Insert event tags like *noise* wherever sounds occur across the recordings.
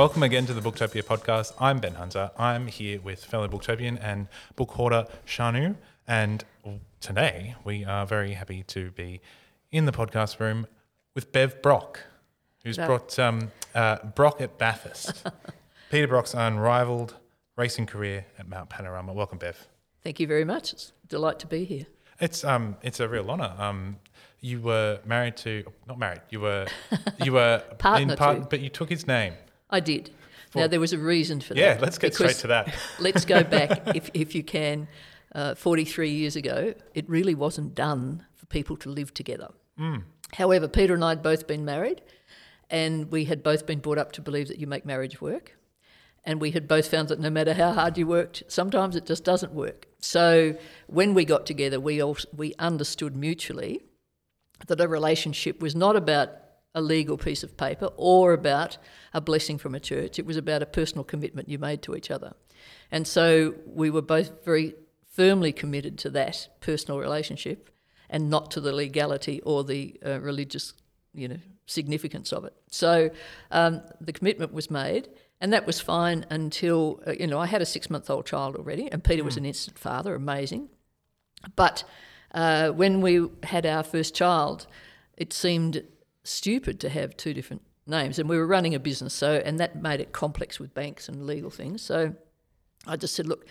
Welcome again to the Booktopia podcast. I'm Ben Hunter. I'm here with fellow Booktopian and book hoarder Shanu. And today we are very happy to be in the podcast room with Bev Brock, who's brought um, uh, Brock at Bathurst. *laughs* Peter Brock's unrivaled racing career at Mount Panorama. Welcome, Bev. Thank you very much. It's a delight to be here. It's um, it's a real honour. Um, you were married to not married. You were you were *laughs* Partner to. but you took his name. I did. Now, there was a reason for Yeah, that. Yeah, let's get straight to that. *laughs* let's go back, *laughs* if, if you can, uh, 43 years ago. It really wasn't done for people to live together. Hmm. However, Peter and I had both been married, and we had both been brought up to believe that you make marriage work. And we had both found that no matter how hard you worked, sometimes it just doesn't work. So when we got together, we all, we understood mutually that a relationship was not about a legal piece of paper or about a blessing from a church. It was about a personal commitment you made to each other. And so we were both very firmly committed to that personal relationship and not to the legality or the uh, religious, you know, significance of it. So um, the commitment was made, and that was fine until uh, you know I had a six-month-old child already, and Peter was an instant father, amazing. But uh, when we had our first child, it seemed stupid to have two different names, and we were running a business, so and that made it complex with banks and legal things. So I just said, look,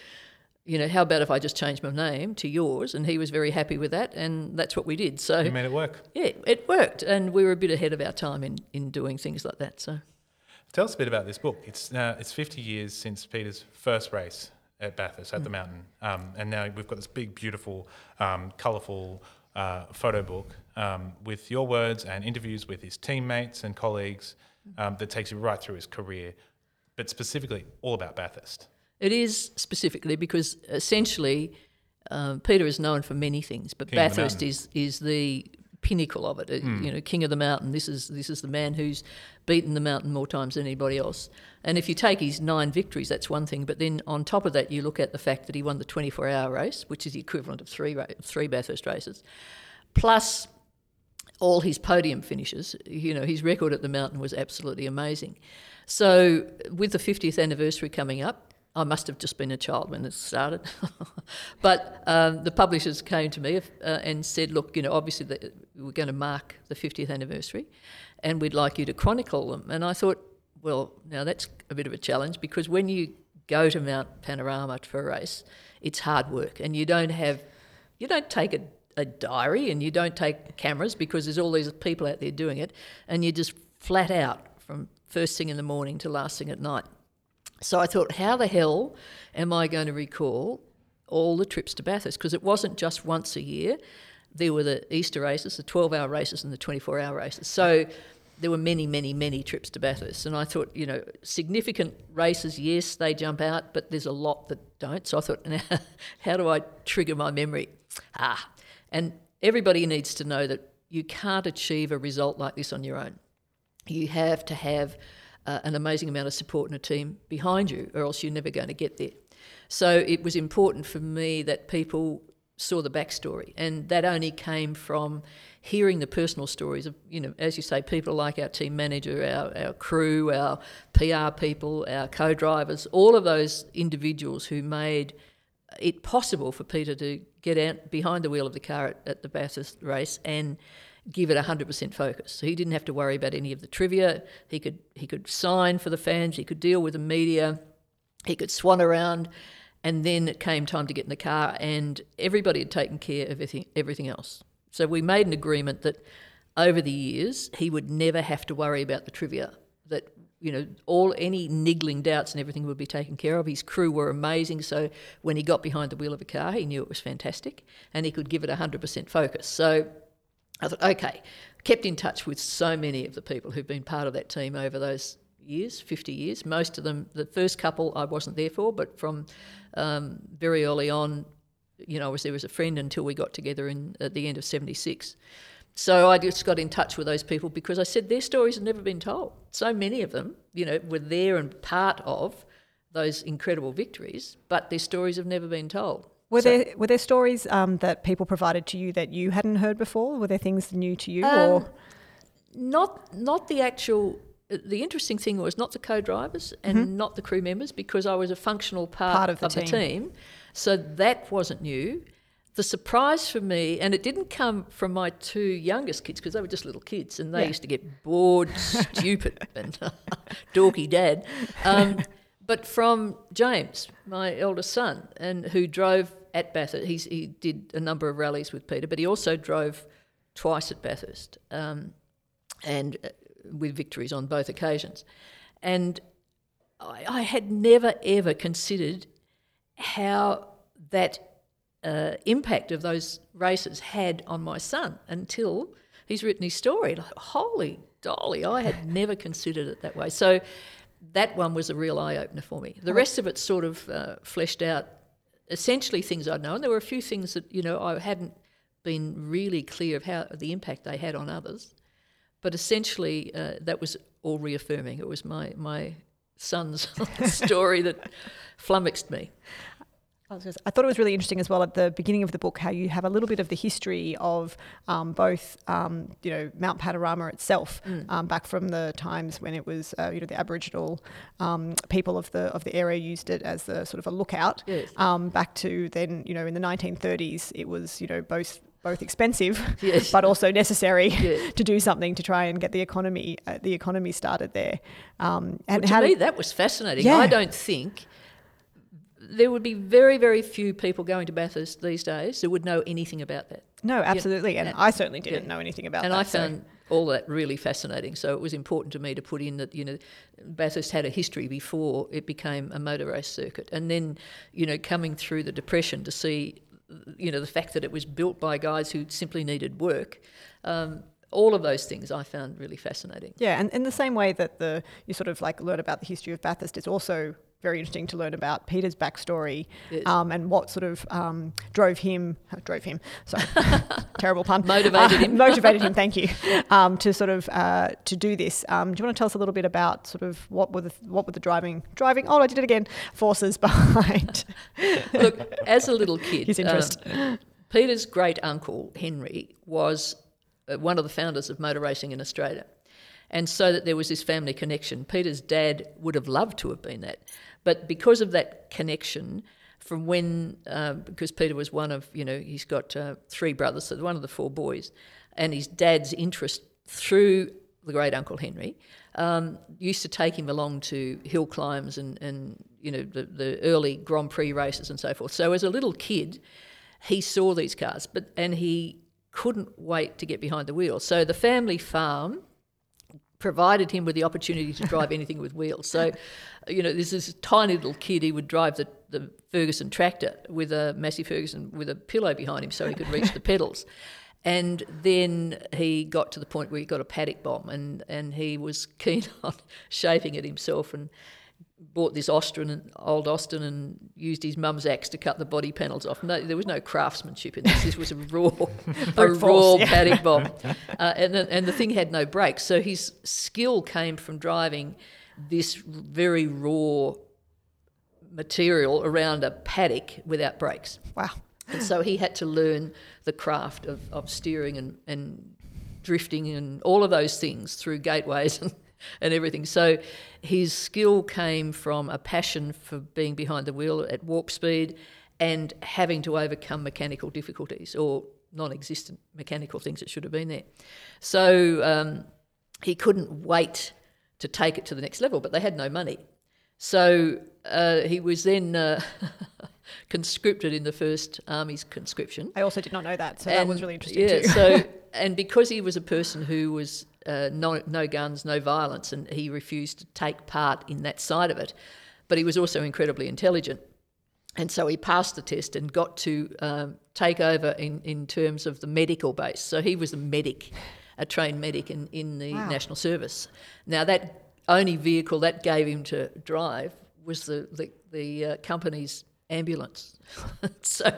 you know, how about if I just change my name to yours? And he was very happy with that, and that's what we did. So You made it work. yeah, it worked, and we were a bit ahead of our time in in doing things like that. So. Tell us a bit about this book. It's uh, it's 50 years since Peter's first race at Bathurst at the mountain, um, and now we've got this big, beautiful, um, colourful uh, photo book um, with your words and interviews with his teammates and colleagues um, that takes you right through his career, but specifically all about Bathurst. It is specifically because essentially um, Peter is known for many things, but King Bathurst is is the pinnacle of it. Uh, You know, king of the mountain. This is this is the man who's beaten the mountain more times than anybody else. And if you take his nine victories, that's one thing. But then on top of that, you look at the fact that he won the 24-hour race, which is the equivalent of three ra- three Bathurst races, plus all his podium finishes. You know, his record at the mountain was absolutely amazing. So, with the 50th anniversary coming up, I must have just been a child when it started. *laughs* but um, the publishers came to me uh, and said, look, you know, obviously the, we're going to mark the 50th anniversary and we'd like you to chronicle them. And I thought, well, now that's a bit of a challenge because when you go to Mount Panorama for a race, it's hard work and you don't have, you don't take a, a diary and you don't take cameras because there's all these people out there doing it and you're just flat out from first thing in the morning to last thing at night. So I thought, how the hell am I going to recall all the trips to Bathurst? Because it wasn't just once a year. There were the Easter races, the 12 hour races, and the 24 hour races. So there were many, many, many trips to Bathurst. And I thought, you know, significant races, yes, they jump out, but there's a lot that don't. So I thought, *laughs* how do I trigger my memory? Ah, and everybody needs to know that you can't achieve a result like this on your own you have to have uh, an amazing amount of support and a team behind you, or else you're never going to get there. So it was important for me that people saw the backstory, and that only came from hearing the personal stories of, you know, as you say, people like our team manager, our, our crew, our PR people, our co-drivers, all of those individuals who made it possible for Peter to get out behind the wheel of the car at, at the Bathurst race and give it 100% focus. So he didn't have to worry about any of the trivia. He could he could sign for the fans. He could deal with the media. He could swan around, and then it came time to get in the car, and everybody had taken care of everything everything else. So we made an agreement that over the years he would never have to worry about the trivia. You know all any niggling doubts and everything would be taken care of. His crew were amazing, so when he got behind the wheel of a car, he knew it was fantastic, and he could give it 100% focus. So I thought, okay, kept in touch with so many of the people who've been part of that team over those years, 50 years. Most of them, the first couple I wasn't there for, but from um, very early on, you know, I was there as a friend until we got together in at the end of 76. So I just got in touch with those people because I said their stories have never been told. So many of them, you know, were there and part of those incredible victories, but their stories have never been told. Were So- there were there stories um, that people provided to you that you hadn't heard before? Were there things new to you, Um, or not not the actual uh, the interesting thing was not the co-drivers and not the crew members because I was a functional part, Part of the the team. team. So that wasn't new. The surprise for me, and it didn't come from my two youngest kids because they were just little kids and they Yeah. used to get bored, *laughs* stupid, and *laughs* dorky dad. Um, but from James, my eldest son, and who drove at Bathurst. He's, he did a number of rallies with Peter, but he also drove twice at Bathurst. Um, and uh, with victories on both occasions. And I, I had never ever considered how that uh, impact of those races had on my son until he's written his story. Like, holy dolly, I had *laughs* never considered it that way. So that one was a real eye opener for me. The rest of it sort of uh, fleshed out essentially things I'd known. There were a few things that you know I hadn't been really clear of how the impact they had on others, but essentially uh, that was all reaffirming. It was my my son's *laughs* story that *laughs* flummoxed me. I, was I thought it was really interesting as well at the beginning of the book how you have a little bit of the history of um, both, um, you know, Mount Panorama itself, um, back from the times when it was, uh, you know, the Aboriginal um, people of the of the area used it as a sort of a lookout. Yes. Um, back to then, you know, in the 1930s, it was, you know, both both expensive, *laughs* Yes. but also necessary *laughs* Yeah. *laughs* to do something to try and get the economy uh, the economy started there. Um, and to how me, that was fascinating. Yeah. I don't think there would be very, very few people going to Bathurst these days that would know anything about that. no, absolutely, and and- I certainly didn't yeah. know anything about and that. And I so- found all that really fascinating. So it was important to me to put in that you know Bathurst had a history before it became a motor race circuit, and then you know coming through the depression to see you know the fact that it was built by guys who simply needed work. Um, all of those things I found really fascinating. Yeah, and in the same way that the you sort of like learn about the history of Bathurst, it's also very interesting to learn about Peter's backstory um, and what sort of um, drove him drove him. Sorry, *laughs* terrible pun. Motivated Uh, him. *laughs* motivated him. Thank you. *laughs* Um, to sort of uh, to do this. Um, do you want to tell us a little bit about sort of what were the what were the driving driving? Oh, I did it again. Forces behind. Look, as a little kid, His interest. um, Peter's great uncle Henry was uh, one of the founders of motor racing in Australia, and so that there was this family connection. Peter's dad would have loved to have been that, but because of that connection, from when uh, because Peter was one of you know he's got uh, three brothers, so one of the four boys, and his dad's interest through the great uncle Henry um, used to take him along to hill climbs and, and you know the, the early Grand Prix races and so forth. So as a little kid, he saw these cars, but and he couldn't wait to get behind the wheel. So the family farm provided him with the opportunity to drive anything with wheels. So, you know, this is a tiny little kid. He would drive the, the Ferguson tractor with a Massey Ferguson with a pillow behind him so he could reach the pedals. And then he got to the point where he got a paddock bomb and, and he was *laughs* keen on shaping it himself and bought this Austin and old Austin and used his mum's axe to cut the body panels off. No, there was no craftsmanship in this. This was a *laughs* raw, *laughs* a raw yeah. paddock bomb, *laughs* uh, and the, and the thing had no brakes. So his skill came from driving this very raw material around a paddock without brakes. wow. And so he had to learn the craft of, of steering and, and drifting and all of those things through gateways and, and everything. So his skill came from a passion for being behind the wheel at warp speed and having to overcome mechanical difficulties or non existent mechanical things that should have been there. So um, he couldn't wait to take it to the next level, but they had no money. So uh, he was then uh, *laughs* conscripted in the first army's conscription. I also did not know that, so that was really interesting yeah, too. so *laughs* and because he was a person who was uh, no no guns, no violence, and he refused to take part in that side of it, but he was also incredibly intelligent. And so he passed the test and got to um, take over in, in terms of the medical base. So he was a medic, a trained medic in, in the Wow. National Service. Now, that only vehicle that gave him to drive was the, the, the uh, company's ambulance. *laughs* so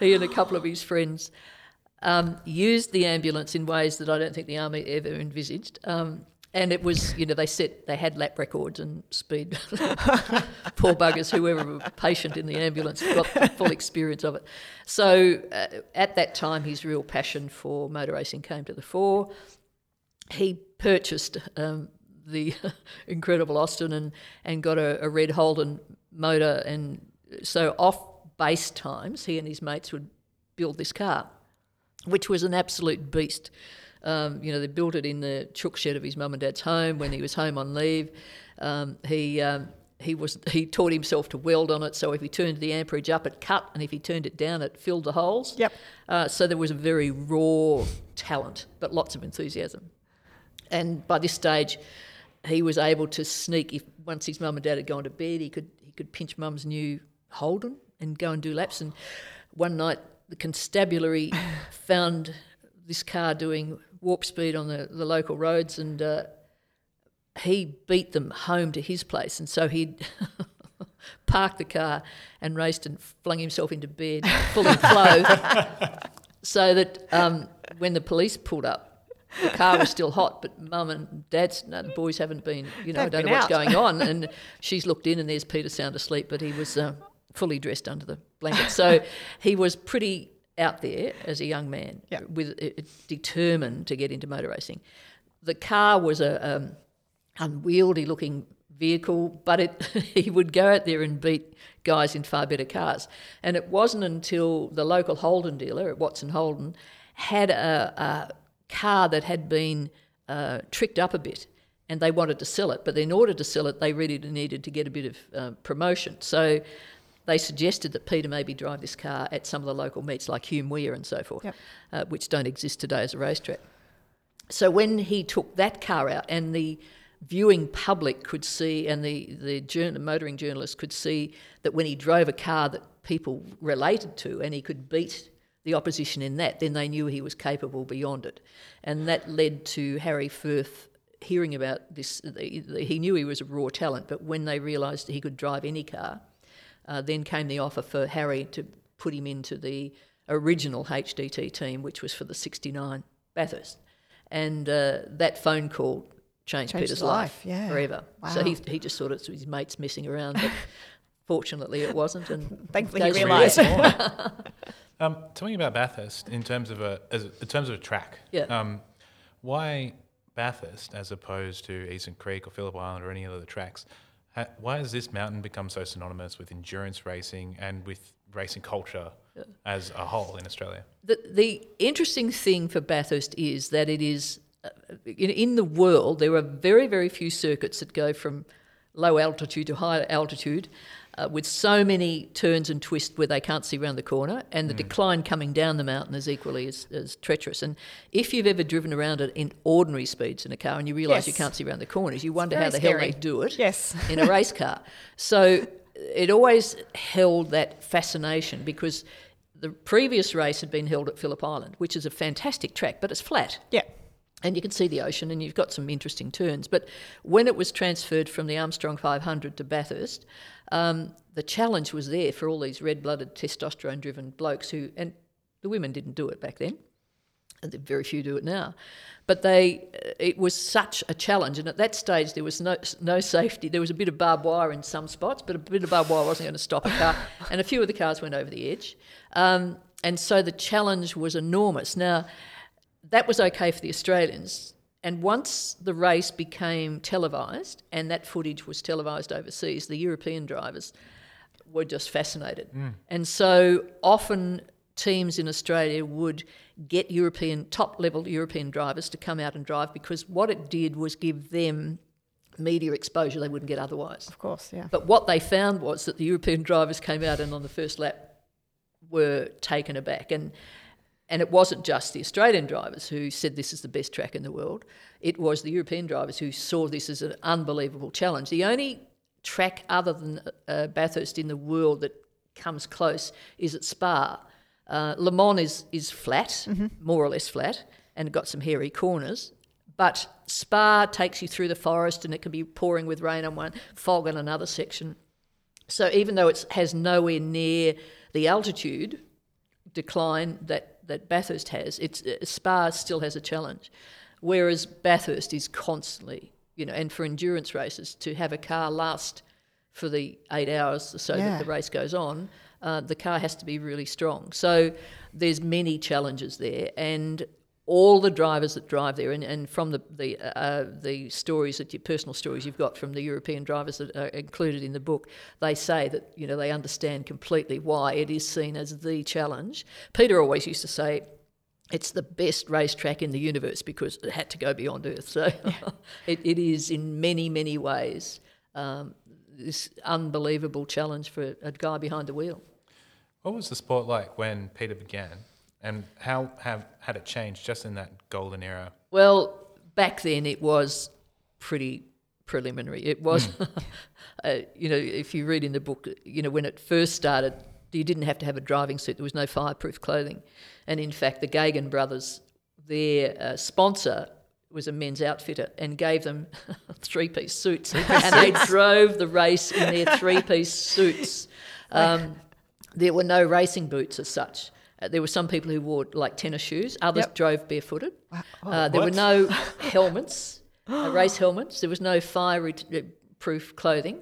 he and a couple of his friends um, used the ambulance in ways that I don't think the army ever envisaged. Um, and it was, you know, they set, they had lap records and speed. *laughs* Poor buggers, whoever patient in the ambulance got the full experience of it. So uh, at that time, his real passion for motor racing came to the fore. He purchased um, the *laughs* incredible Austin and, and got a, a red Holden motor. And so off base times, he and his mates would build this car, which was an absolute beast. Um, you know, they built it in the chook shed of his mum and dad's home when he was home on leave. Um, he um, he was he taught himself to weld on it. So if he turned the amperage up, it cut, and if he turned it down, it filled the holes. Yep. Uh, so there was a very raw talent, but lots of enthusiasm. And by this stage, he was able to sneak. If once his mum and dad had gone to bed, he could he could pinch mum's new Holden and go and do laps. And one night, the constabulary *laughs* found this car doing warp speed on the, the local roads, and uh, he beat them home to his place. And so he'd *laughs* parked the car and raced and flung himself into bed fully clothed, *laughs* so that um, when the police pulled up, the car was still hot, but mum and dad's no, the boys haven't been, you know, I They've don't know been what's going on. And she's looked in, and there's Peter sound asleep, but he was uh, fully dressed under the blanket. So *laughs* he was pretty out there as a young man, with uh, determined to get into motor racing. The car was a um, unwieldy looking vehicle, but it, *laughs* he would go out there and beat guys in far better cars. And it wasn't until the local Holden dealer at Watson Holden had a, a car that had been uh, tricked up a bit and they wanted to sell it. But in order to sell it, they really needed to get a bit of uh, promotion. So they suggested that Peter maybe drive this car at some of the local meets like Hume Weir and so forth, Yep. uh, which don't exist today as a racetrack. So when he took that car out and the viewing public could see and the, the journal, motoring journalists could see that when he drove a car that people related to and he could beat the opposition in that, then they knew he was capable beyond it. And that led to Harry Firth hearing about this. He knew he was a raw talent, but when they realised he could drive any car, uh, then came the offer for Harry to put him into the original HDT team, which was for the 69 Bathurst. And uh, that phone call changed, Changed Peter's life, life, yeah. forever. So he, he just thought it was his mates messing around, but *laughs* fortunately it wasn't. And Thankfully, he goes from realised. there. Um, tell me about Bathurst in terms of a as, in terms of a track. Yeah. Um, why Bathurst as opposed to Eastern Creek or Phillip Island or any of the other tracks? Ha- why has this mountain become so synonymous with endurance racing and with racing culture as a whole in Australia? The, the interesting thing for Bathurst is that it is, uh, in, in the world, there are very, very few circuits that go from low altitude to high altitude uh, with so many turns and twists where they can't see around the corner, and the decline coming down the mountain is equally as, as treacherous. And if you've ever driven around it in ordinary speeds in a car and you realise you can't see around the corners, you wonder how the hell scary. they do it Yes. *laughs* in a race car. So it always held that fascination because the previous race had been held at Phillip Island, which is a fantastic track, but it's flat. Yeah. And you can see the ocean and you've got some interesting turns. But when it was transferred from the Armstrong 500 to Bathurst, um, the challenge was there for all these red blooded, testosterone driven blokes who, and the women didn't do it back then. And very few do it now. But they, it was such a challenge, and at that stage there was no no safety. There was a bit of barbed wire in some spots, but a bit of barbed wire wasn't going to stop a car, and a few of the cars went over the edge. Um, and so the challenge was enormous. Now, that was okay for the Australians. And once the race became televised, and that footage was televised overseas, the European drivers were just fascinated. Mm. And so often teams in Australia would get European top level European drivers to come out and drive because what it did was give them media exposure they wouldn't get otherwise. Of course, yeah. But what they found was that the European drivers came out and on the first lap were taken aback. And and it wasn't just the Australian drivers who said this is the best track in the world. It was the European drivers who saw this as an unbelievable challenge. The only track other than uh, Bathurst in the world that comes close is at Spa. Uh, Le Mans is, is flat, more or less flat, and got some hairy corners. But Spa takes you through the forest and it can be pouring with rain on one, fog on another section. So even though it has nowhere near the altitude decline that, that Bathurst has, it's, uh, Spa still has a challenge. Whereas Bathurst is constantly, you know, and for endurance races, to have a car last for the eight hours or so Yeah. that the race goes on, uh, the car has to be really strong. So there's many challenges there. And all the drivers that drive there, and, and from the the uh, the stories that your personal stories you've got from the European drivers that are included in the book, they say that you know they understand completely why it is seen as the challenge. Peter always used to say. It's the best racetrack in the universe because it had to go beyond Earth. So *laughs* it, it is in many, many ways um, this unbelievable challenge for a guy behind the wheel. What was the sport like when Peter began, and how have had it changed just in that golden era? Well, back then it was pretty preliminary. It was, *laughs* uh, you know, if you read in the book, you know, when it first started, you didn't have to have a driving suit. There was no fireproof clothing, and in fact, the Geoghegan brothers, their uh, sponsor was a men's outfitter and gave them *laughs* three piece suits. *laughs* and they drove the race in their three piece suits. Um, there were no racing boots as such. Uh, there were some people who wore like tennis shoes, others Yep. drove barefooted. Oh, uh, there were no *laughs* helmets, uh, race helmets. There was no fire proof clothing.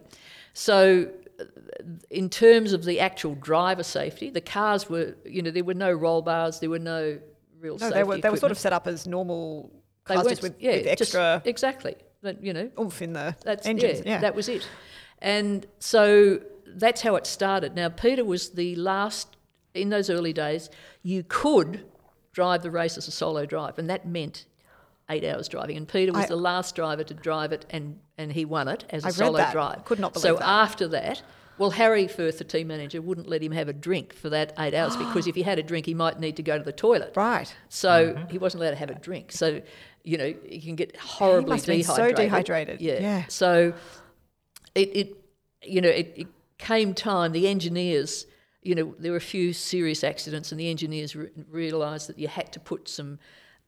So, uh, in terms of the actual driver safety, the cars were, you know, there were no roll bars, there were no real No, safety they were they were sort of set up as normal They cars weren't- just with, yeah, with just- extra exactly. But, you know, oomph in the that's engines. Yeah, Yeah, that was it. And so that's how it started. Now Peter was the last in those early days. You could drive the race as a solo drive, and that meant eight hours driving. And Peter was I- the last driver to drive it, and and he won it as a I read solo that. drive. Could not So believe that. after that. Well, Harry Firth, the team manager, wouldn't let him have a drink for that eight hours *gasps* because if he had a drink, he might need to go to the toilet. right. So Mm-hmm. he wasn't allowed to have a drink. So, you know, you can get horribly must have been so dehydrated. dehydrated. Yeah. Yeah. So it, it you know, it, it came time, the engineers, you know, there were a few serious accidents and the engineers re- realised that you had to put some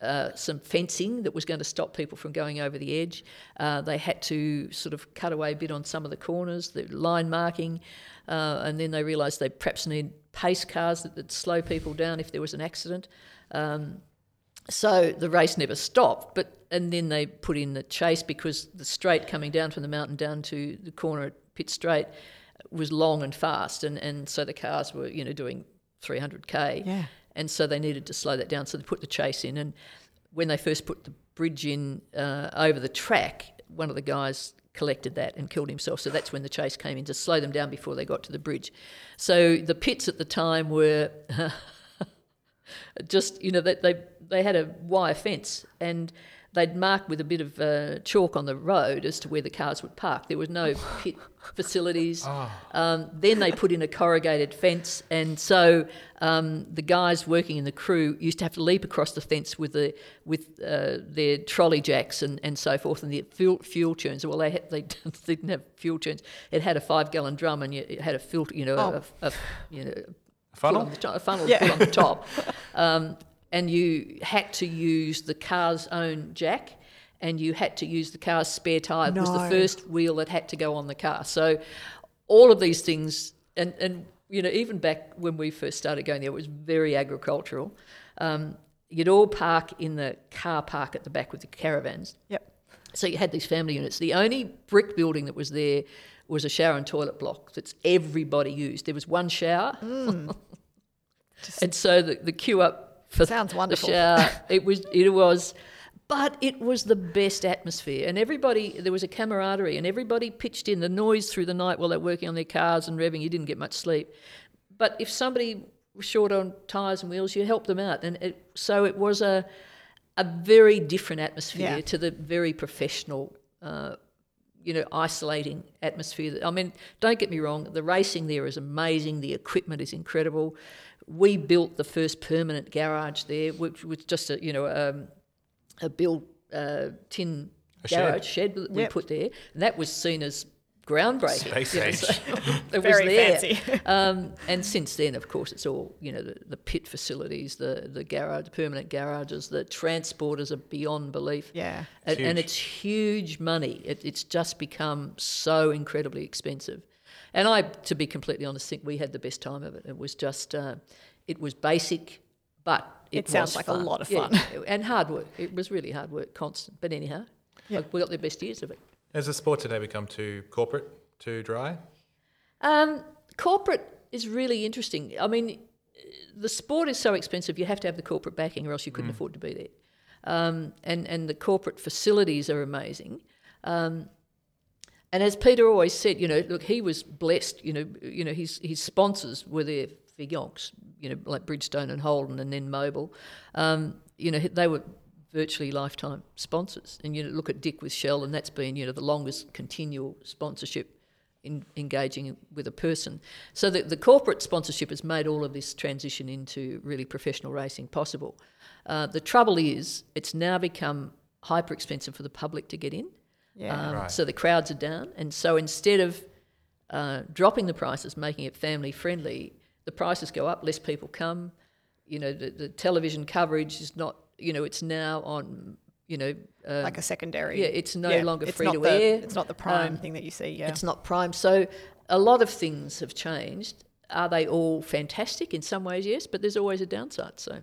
uh, some fencing that was going to stop people from going over the edge. Uh, they had to sort of cut away a bit on some of the corners, the line marking, uh, and then they realised they perhaps need pace cars that would slow people down if there was an accident. Um, so the race never stopped, but and then they put in the chase because the straight coming down from the mountain down to the corner at Pitt Straight was long and fast, and, and so the cars were you know doing 300k, Yeah. and so they needed to slow that down. So they put the chase in, and when they first put the bridge in uh, over the track, one of the guys collected that and killed himself. So that's when the chase came in to slow them down before they got to the bridge. So the pits at the time were *laughs* just you know they they they had a wire fence and they'd mark with a bit of uh, chalk on the road as to where the cars would park. There was no *laughs* pit facilities. Um, then they put in a corrugated fence, and so um, the guys working in the crew used to have to leap across the fence with the with uh, their trolley jacks and, and so forth, and the fuel, fuel tunes. Well, they had, they *laughs* didn't have fuel tunes. It had a five gallon drum, and it had a filter, you know, Oh. a, a, you know, Funnel? on the top, a funnel Yeah. on the top. Um, and you had to use the car's own jack and you had to use the car's spare tyre. It was the first wheel that had to go on the car. So all of these things, and, and you know, even back when we first started going there, it was very agricultural. Um, you'd all park in the car park at the back with the caravans. Yep. So you had these family units. The only brick building that was there was a shower and toilet block that's everybody used. There was one shower, *laughs* and so the, the queue up for Sounds wonderful. the shower. It was it was, but it was the best atmosphere, and everybody there was a camaraderie, and everybody pitched in. The noise through the night while they're working on their cars and revving, you didn't get much sleep. But if somebody was short on tyres and wheels, you helped them out, and it, so it was a a very different atmosphere Yeah. to the very professional, uh, you know, isolating atmosphere. I mean, don't get me wrong, the racing there is amazing, the equipment is incredible. We built the first permanent garage there, which was just a, you know, um, a built uh, tin A garage shed that we Yep. put there, and that was seen as groundbreaking. Space *laughs* you know, age. so *laughs* it was Very there. fancy. *laughs* Um, and since then, of course, it's all you know the, the pit facilities, the the garage, the permanent garages, the transporters are beyond belief. Yeah. and, and Huge. it's huge money. It, it's just become so incredibly expensive. And I, to be completely honest, think we had the best time of it. It was just, uh, it was basic, but it, It sounds was like a lot of Yeah, fun. *laughs* and hard work. It was really hard work, constant. But anyhow, Yeah. we got the best years of it. Has the sport today become too corporate, too dry? Um, corporate is really interesting. I mean, the sport is so expensive, you have to have the corporate backing, or else you couldn't afford to be there. um, and and the corporate facilities are amazing. Um, and as Peter always said, you know, look, he was blessed. You know, you know, his his sponsors were there for yonks. You know, like Bridgestone and Holden, and then Mobil. Um, you know, they were virtually lifetime sponsors. And you know, look at Dick with Shell, and that's been you know the longest continual sponsorship in engaging with a person. So the, the corporate sponsorship has made all of this transition into really professional racing possible. Uh, the trouble is, it's now become hyper expensive for the public to get in. Yeah. Um, Right. So the crowds are down, and so instead of uh, dropping the prices, making it family friendly, the prices go up. Less people come. You know, the, the television coverage is not. You know, it's now on. You know, uh, like a secondary. yeah, it's no longer it's free to the, air. It's not the prime Um, thing that you see. Yeah. it's not prime. So a lot of things have changed. Are they all fantastic? In some ways, yes, but there's always a downside. So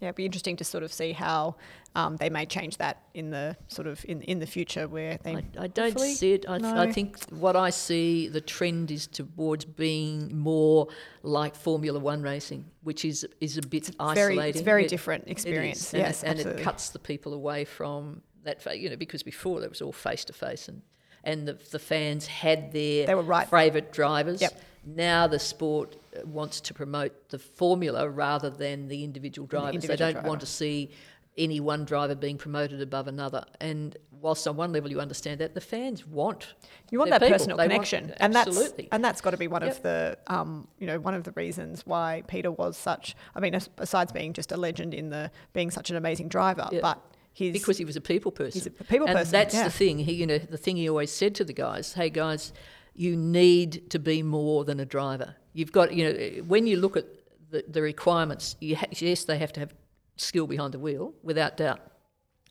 Yeah, it'd be interesting to sort of see how um, they may change that in the sort of in in the future where they. I, I don't see it. I, th- I think what I see, the trend is towards being more like Formula One racing, which is is a bit very- isolating. it's very It- different experience. and, Yes, it, and it cuts the people away from that. You know, because before there was all face to face, and and the, the fans had their They were right. favourite drivers. Yep. Now the sport uh, wants to promote the formula rather than the individual drivers. individual they don't driver. want to see any one driver being promoted above another. And whilst on one level you understand that, the fans want You want that people. personal They want- connection, and that's and that's got to be one Yep. of the um, you know one of the reasons why Peter was such. I mean, besides being just a legend in the being such an amazing driver, Yeah. but his because he was a people person. He's a people and person, that's yeah. the thing. He, you know, the thing he always said to the guys, "Hey guys, you need to be more than a driver. You've got, you know, when you look at the, the requirements, ha- yes, they have to have skill behind the wheel, without doubt."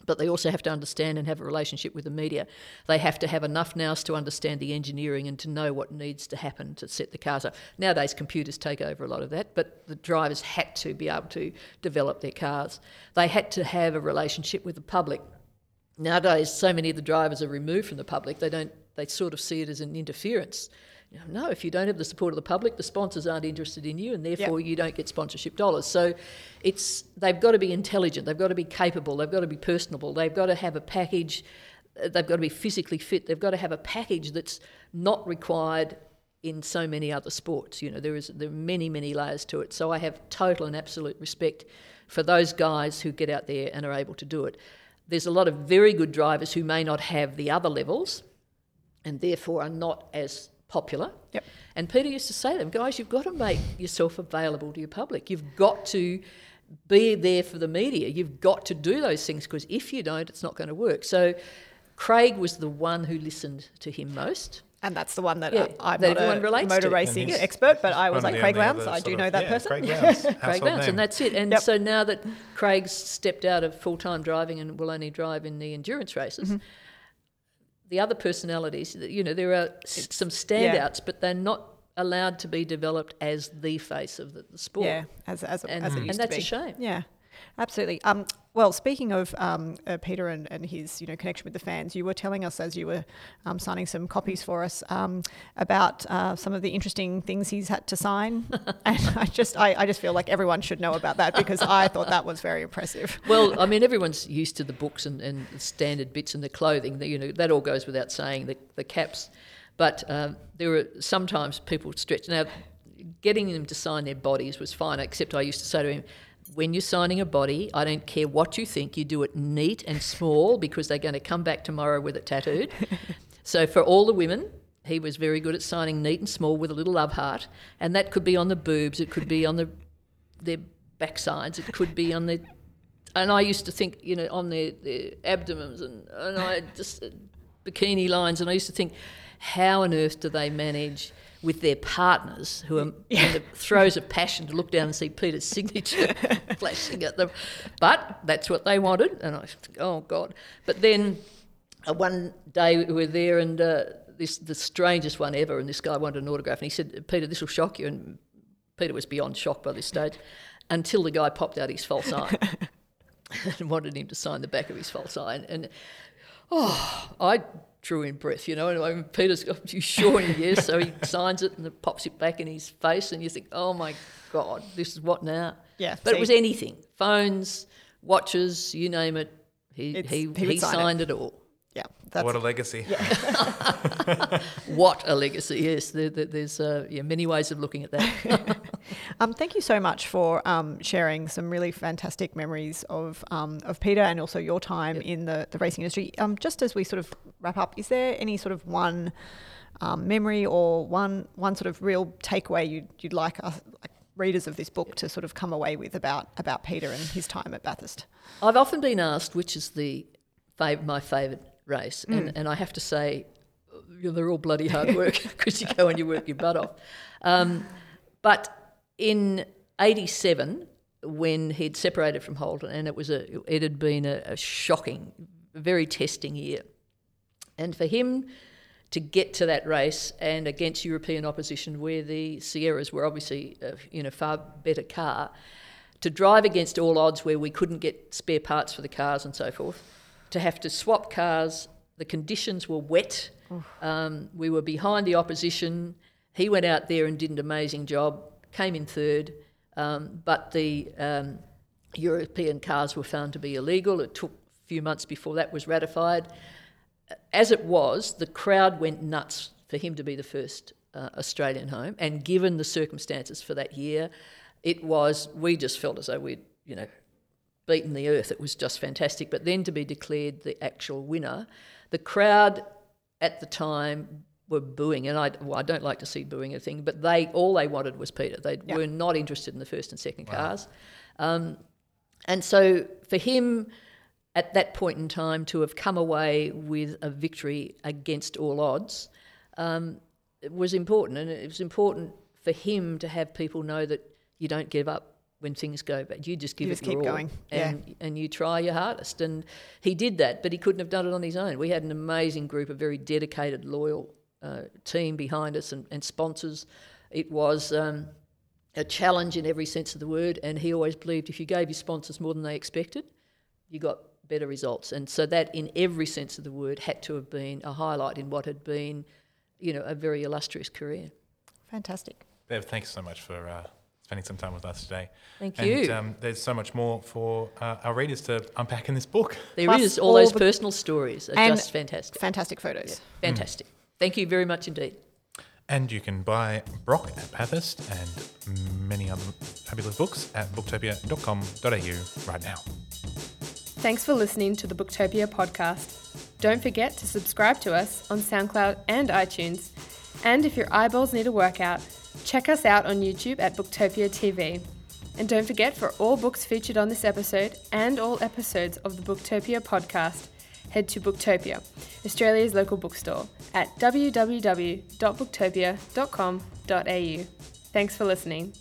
But they also have to understand and have a relationship with the media. They have to have enough nous to understand the engineering and to know what needs to happen to set the cars up. Nowadays, computers take over a lot of that, but the drivers had to be able to develop their cars. They had to have a relationship with the public nowadays so many of the drivers are removed from the public they don't they sort of see it as an interference You know, no if you don't have the support of the public the sponsors aren't interested in you and therefore you don't get sponsorship dollars so it's they've got to be intelligent they've got to be capable they've got to be personable they've got to have a package uh, they've got to be physically fit they've got to have a package that's not required in so many other sports. You know, there is there are many many layers to it. So I have total and absolute respect for those guys who get out there and are able to do it. There's a lot of very good drivers who may not have the other levels, and therefore are not as popular. Yep. And Peter used to say to them, guys, you've got to make yourself available to your public. You've got to be there for the media. You've got to do those things because if you don't, it's not going to work. So Craig was the one who listened to him most. and that's the one that Yeah, I'm that not everyone a relates motor to. racing And expert, but I was like Craig only Lowndes. other I do sort know of- that yeah, person. Craig *laughs* Lowndes, Craig household Lowndes, name. and that's it. And Yep. so now that Craig's stepped out of full time driving and will only drive in the endurance races, Mm-hmm. The other personalities, you know, there are s some standouts, but they're not allowed to be developed as the face of the, the sport. Yeah, as as, And- as it and that's to a shame. Yeah, absolutely. Um, well, speaking of um, uh, Peter and, and his you know connection with the fans, you were telling us as you were um, signing some copies for us um, about uh, some of the interesting things he's had to sign, *laughs* and I just I, I just feel like everyone should know about that because I thought that was very impressive. *laughs* Well, I mean, everyone's used to the books and, and the standard bits and the clothing. The, you know, that all goes without saying. The, the caps, but um, there were sometimes people stretch. Now, getting them to sign their bodies was fine. Except I used to say to him, "When you're signing a body, I don't care what you think. You do it neat and small *laughs* because they're going to come back tomorrow with it tattooed." *laughs* so for all the women. He was very good at signing neat and small with a little love heart, and that could be on the boobs, it could be on the their backsides, it could be on their and I used to think, you know, on their, their abdomens and, and I just uh, bikini lines, and I used to think, how on earth do they manage with their partners who are *laughs* in the throes of passion to look down and see Peter's *laughs* signature *laughs* flashing at them? But that's what they wanted, and I think, oh God. But then uh, one day we were there, and uh, this the strangest one ever, and this guy wanted an autograph, and he said, Peter, this will shock you, and Peter was beyond shock by this stage. Until the guy popped out his false eye and wanted him to sign the back of his false eye. And, and oh, I drew in breath, you know. And I mean, Peter's got, you sure? And yes. So he *laughs* signs it and it pops it back in his face. And you think, oh my God, this is what now? Yeah, But see. it was anything phones, watches, you name it. He It's- he, he would he, sign it. signed it. all. Yeah, that's what a legacy. *laughs* What a legacy! Yes, there, there, there's uh, yeah, many ways of looking at that. *laughs* Um, thank you so much for um, sharing some really fantastic memories of um, of Peter and also your time in the, the racing industry. Um, just as we sort of wrap up, is there any sort of one um, memory or one one sort of real takeaway you'd, you'd like us like readers of this book to sort of come away with about about Peter and his time at Bathurst? I've often been asked which is the fav- my favourite race, and, and I have to say uh, they're all bloody hard work because *laughs* you go and you work your butt off. Um, but in '87, when he'd separated from Holden, and it was a it had been a, a shocking, very testing year, and for him to get to that race and against European opposition, where the Sierras were obviously a you know far better car, to drive against all odds where we couldn't get spare parts for the cars and so forth, to have to swap cars. The conditions were wet. Um, we were behind the opposition. He went out there and did an amazing job, came in third, um, but the um, European cars were found to be illegal. It took a few months before that was ratified. As it was, the crowd went nuts for him to be the first uh, Australian home, and given the circumstances for that year, it was. We just felt as though we'd, you know, beaten the earth. It was just fantastic. But then to be declared the actual winner, the crowd at the time were booing, and I, well, I don't like to see booing a thing, but they all they wanted was Peter. They Yeah. were not interested in the first and second cars, um, and so for him. At that point in time, to have come away with a victory against all odds um, it was important, and it was important for him to have people know that you don't give up when things go bad. You just give You it your keep all, going, yeah. and and you try your hardest. And he did that, but he couldn't have done it on his own. We had an amazing group, a very dedicated, loyal uh, team behind us, and, and sponsors. It was. Um, a challenge in every sense of the word, and he always believed if you gave your sponsors more than they expected, you got better results. And so that, in every sense of the word, had to have been a highlight in what had been, you know, a very illustrious career. Fantastic. Bev, thanks so much for uh, spending some time with us today. Thank and, you. Um, there's so much more for uh, our readers to unpack in this book. There is Plus all, all those the- personal stories are And- just fantastic. Fantastic photos. Fantastic. Thank you very much indeed. And you can buy Brock at Bathurst and many other fabulous books at booktopia.com.au right now. Thanks for listening to the Booktopia podcast. Don't forget to subscribe to us on SoundCloud and iTunes. And if your eyeballs need a workout, check us out on YouTube at Booktopia TV. And don't forget for all books featured on this episode and all episodes of the Booktopia podcast, head to Booktopia, Australia's local bookstore, at www.booktopia.com.au. Thanks for listening.